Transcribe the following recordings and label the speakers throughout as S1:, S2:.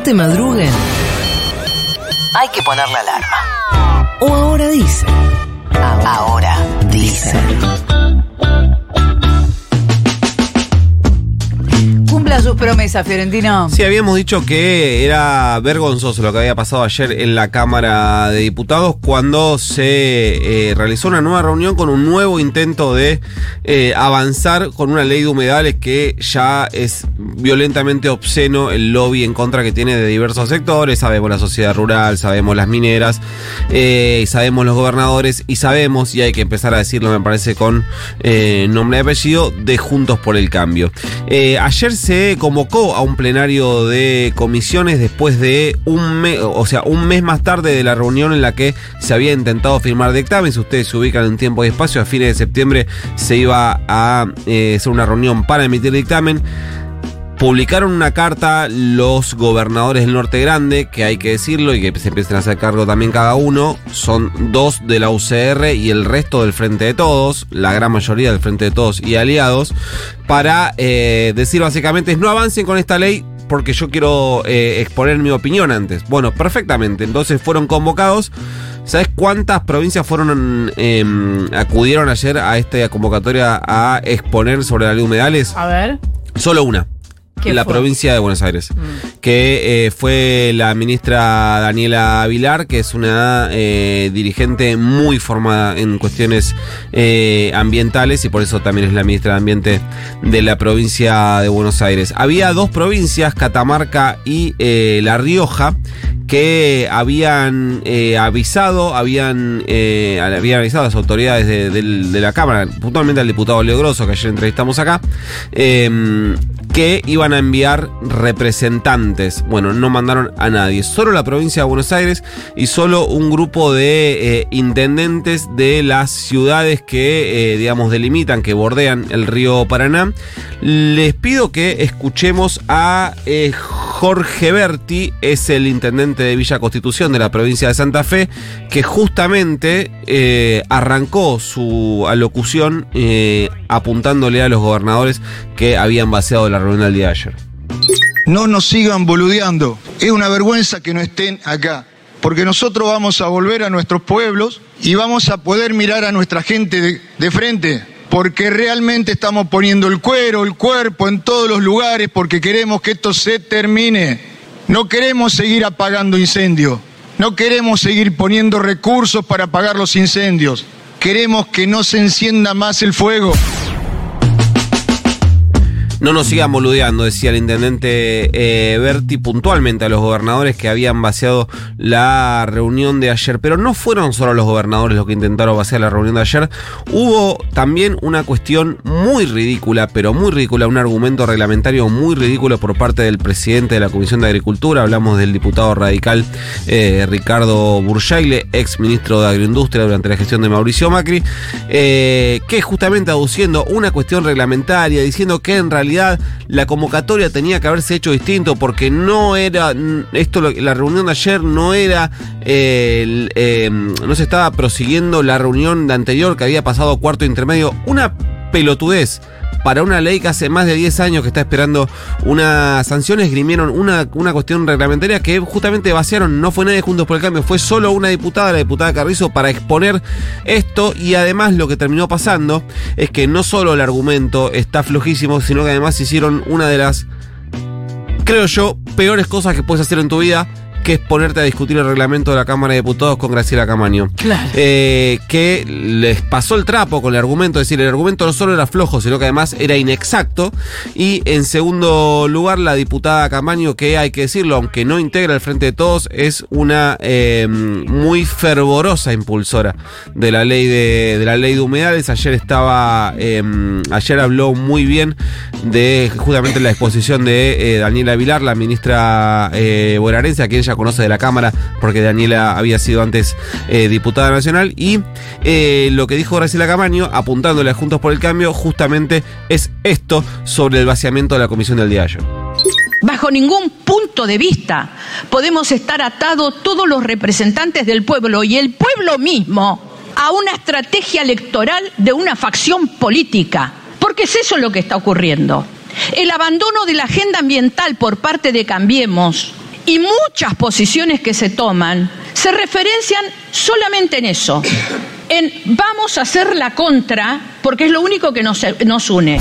S1: no te madruguen,
S2: Hay que poner la alarma.
S1: o ahora dice,
S2: Ahora dicen.
S3: Sus promesas, Fiorentino.
S4: Sí, habíamos dicho que era vergonzoso lo que había pasado ayer en la Cámara de Diputados cuando se eh, realizó una nueva reunión con un nuevo intento de eh, avanzar con una ley de humedales que ya es violentamente obsceno el lobby en contra que tiene de diversos sectores. Sabemos la sociedad rural, sabemos las mineras, eh, sabemos los gobernadores y sabemos, y hay que empezar a decirlo, me parece, con eh, nombre y apellido, de Juntos por el Cambio. Ayer se convocó a un plenario de comisiones después de un mes, o sea, un mes más tarde de la reunión en la que se había intentado firmar dictamen. Si ustedes se ubican en tiempo y espacio, a fines de septiembre se iba a eh, hacer una reunión para emitir dictamen. Publicaron una carta los gobernadores del Norte Grande, que hay que decirlo y que se empiecen a hacer cargo también cada uno. Son dos de la UCR y el resto del Frente de Todos, la gran mayoría del Frente de Todos y aliados, para eh, decir básicamente no avancen con esta ley porque yo quiero eh, exponer mi opinión antes. Bueno, perfectamente. Entonces fueron convocados. ¿Sabes cuántas provincias fueron eh, acudieron ayer a esta convocatoria a exponer sobre la ley de humedales?
S3: A ver.
S4: Solo una.
S3: ¿Qué
S4: La
S3: fue?
S4: provincia de Buenos Aires. Que eh, fue la ministra Daniela Vilar, que es una eh, dirigente muy formada en cuestiones eh, ambientales y por eso también es la ministra de Ambiente de la provincia de Buenos Aires. Había dos provincias, Catamarca y La Rioja, que habían eh, avisado, habían, eh, habían avisado a las autoridades de, la Cámara, puntualmente al diputado Leo Grosso, que ayer entrevistamos acá, eh, que iban a enviar representantes. Bueno, no mandaron a nadie, solo la provincia de Buenos Aires y solo un grupo de eh, intendentes de las ciudades que, eh, digamos, delimitan, que bordean el río Paraná. Les pido que escuchemos a eh, Jorge Berti, es el intendente de Villa Constitución de la provincia de Santa Fe, que justamente eh, arrancó su alocución eh, apuntándole a los gobernadores que habían vaciado la reunión del día de ayer.
S5: No nos sigan boludeando. Es una vergüenza que no estén acá. Porque nosotros vamos a volver a nuestros pueblos y vamos a poder mirar a nuestra gente de, de frente. Porque realmente estamos poniendo el cuero, el cuerpo en todos los lugares porque queremos que esto se termine. No queremos seguir apagando incendios. No queremos seguir poniendo recursos para apagar los incendios. Queremos que no se encienda más el fuego.
S4: No nos sigan boludeando, decía el intendente eh, Berti puntualmente a los gobernadores que habían vaciado la reunión de ayer. Pero no fueron solo los gobernadores los que intentaron vaciar la reunión de ayer. Hubo también una cuestión muy ridícula, pero muy ridícula, un argumento reglamentario muy ridículo por parte del presidente de la Comisión de Agricultura. Hablamos del diputado radical eh, Ricardo Burjaile, ex ministro de Agroindustria durante la gestión de Mauricio Macri, eh, que justamente aduciendo una cuestión reglamentaria, diciendo que en realidad la convocatoria tenía que haberse hecho distinto porque no era, esto la reunión de ayer no era, eh, eh, no se estaba prosiguiendo la reunión de anterior que había pasado cuarto intermedio, una pelotudez para una ley que hace más de 10 años que está esperando una sanción, esgrimieron una, una cuestión reglamentaria que justamente vaciaron, no fue nadie juntos por el cambio, fue solo una diputada, la diputada Carrizo, para exponer esto. Y además lo que terminó pasando es que no solo el argumento está flojísimo, sino que además hicieron una de las, creo yo, peores cosas que puedes hacer en tu vida, que es ponerte a discutir el reglamento de la Cámara de Diputados con Graciela Camaño.
S3: Claro.
S4: Eh, que les pasó el trapo con el argumento, es decir, el argumento no solo era flojo, sino que además era inexacto. Y en segundo lugar, la diputada Camaño, que hay que decirlo, aunque no integra el Frente de Todos, es una eh, muy fervorosa impulsora de la ley de, de la ley de humedales. Ayer estaba, eh, ayer habló muy bien de justamente la exposición de Daniela Vilar, la ministra bonaerense, a quien ella conoce de la Cámara, porque Daniela había sido antes eh, diputada nacional. Y eh, lo que dijo Graciela Camaño, apuntándole a Juntos por el Cambio, justamente es esto sobre el vaciamiento de la comisión del día de ayer.
S6: Bajo ningún punto de vista podemos estar atados todos los representantes del pueblo y el pueblo mismo a una estrategia electoral de una facción política, porque es eso lo que está ocurriendo. El abandono de la agenda ambiental por parte de Cambiemos y muchas posiciones que se toman se referencian solamente en eso, en vamos a hacer la contra porque es lo único que nos, nos une.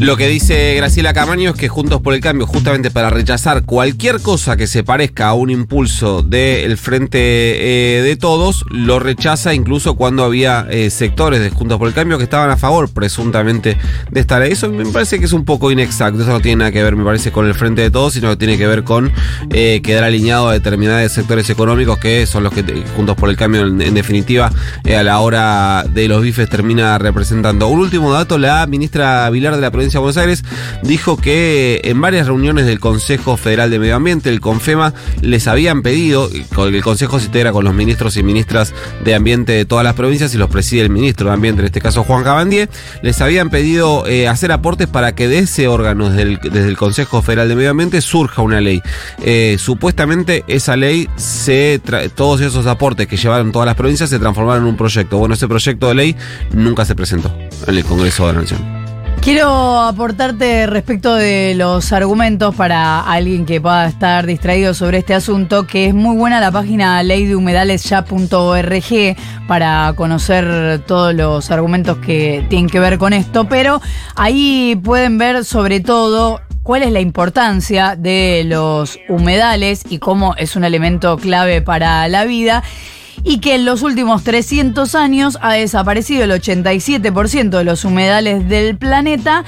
S4: Lo que dice Graciela Camaño es que Juntos por el Cambio, justamente para rechazar cualquier cosa que se parezca a un impulso del Frente eh, de Todos, lo rechaza incluso cuando había eh, sectores de Juntos por el Cambio que estaban a favor, presuntamente, de esta ley. Eso me parece que es un poco inexacto. Eso no tiene nada que ver, me parece, con el Frente de Todos, sino que tiene que ver con eh, quedar alineado a determinados sectores económicos que son los que Juntos por el Cambio, en, en definitiva, a la hora de los bifes termina representando. Un último dato, la ministra Vilar de la provincia Buenos Aires dijo que en varias reuniones del Consejo Federal de Medio Ambiente, el CONFEMA, les habían pedido, el Consejo se integra con los ministros y ministras de Ambiente de todas las provincias y los preside el ministro de Ambiente, en este caso Juan Cabandier, les habían pedido eh, hacer aportes para que de ese órgano, desde el, desde el, Consejo Federal de Medio Ambiente, surja una ley. Eh, supuestamente esa ley, se todos esos aportes que llevaron todas las provincias se transformaron en un proyecto. Bueno, ese proyecto de ley nunca se presentó en el Congreso de la Nación.
S3: Quiero aportarte respecto de los argumentos para alguien que pueda estar distraído sobre este asunto, que es muy buena la página leydehumedalesya.org para conocer todos los argumentos que tienen que ver con esto, pero ahí pueden ver sobre todo cuál es la importancia de los humedales y cómo es un elemento clave para la vida y que en los últimos 300 años ha desaparecido el 87% de los humedales del planeta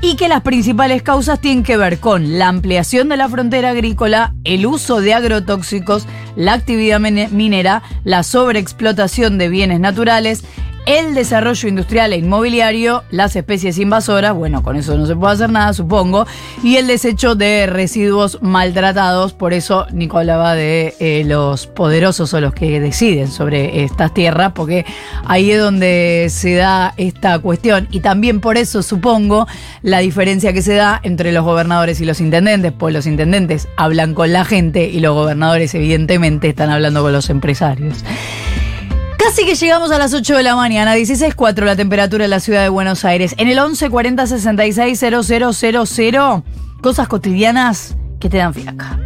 S3: y que las principales causas tienen que ver con la ampliación de la frontera agrícola, el uso de agrotóxicos, la actividad minera, la sobreexplotación de bienes naturales, el desarrollo industrial e inmobiliario, las especies invasoras, bueno, con eso no se puede hacer nada, supongo, y el desecho de residuos maltratados, por eso Nico hablaba de eh, los poderosos o los que deciden sobre estas tierras, porque ahí es donde se da esta cuestión, y también por eso supongo la diferencia que se da entre los gobernadores y los intendentes, pues los intendentes hablan con la gente y los gobernadores evidentemente están hablando con los empresarios. Casi que llegamos a las 8 de la mañana, 16.4 la temperatura en la ciudad de Buenos Aires. En el 1140 66 cosas cotidianas que te dan fiaca.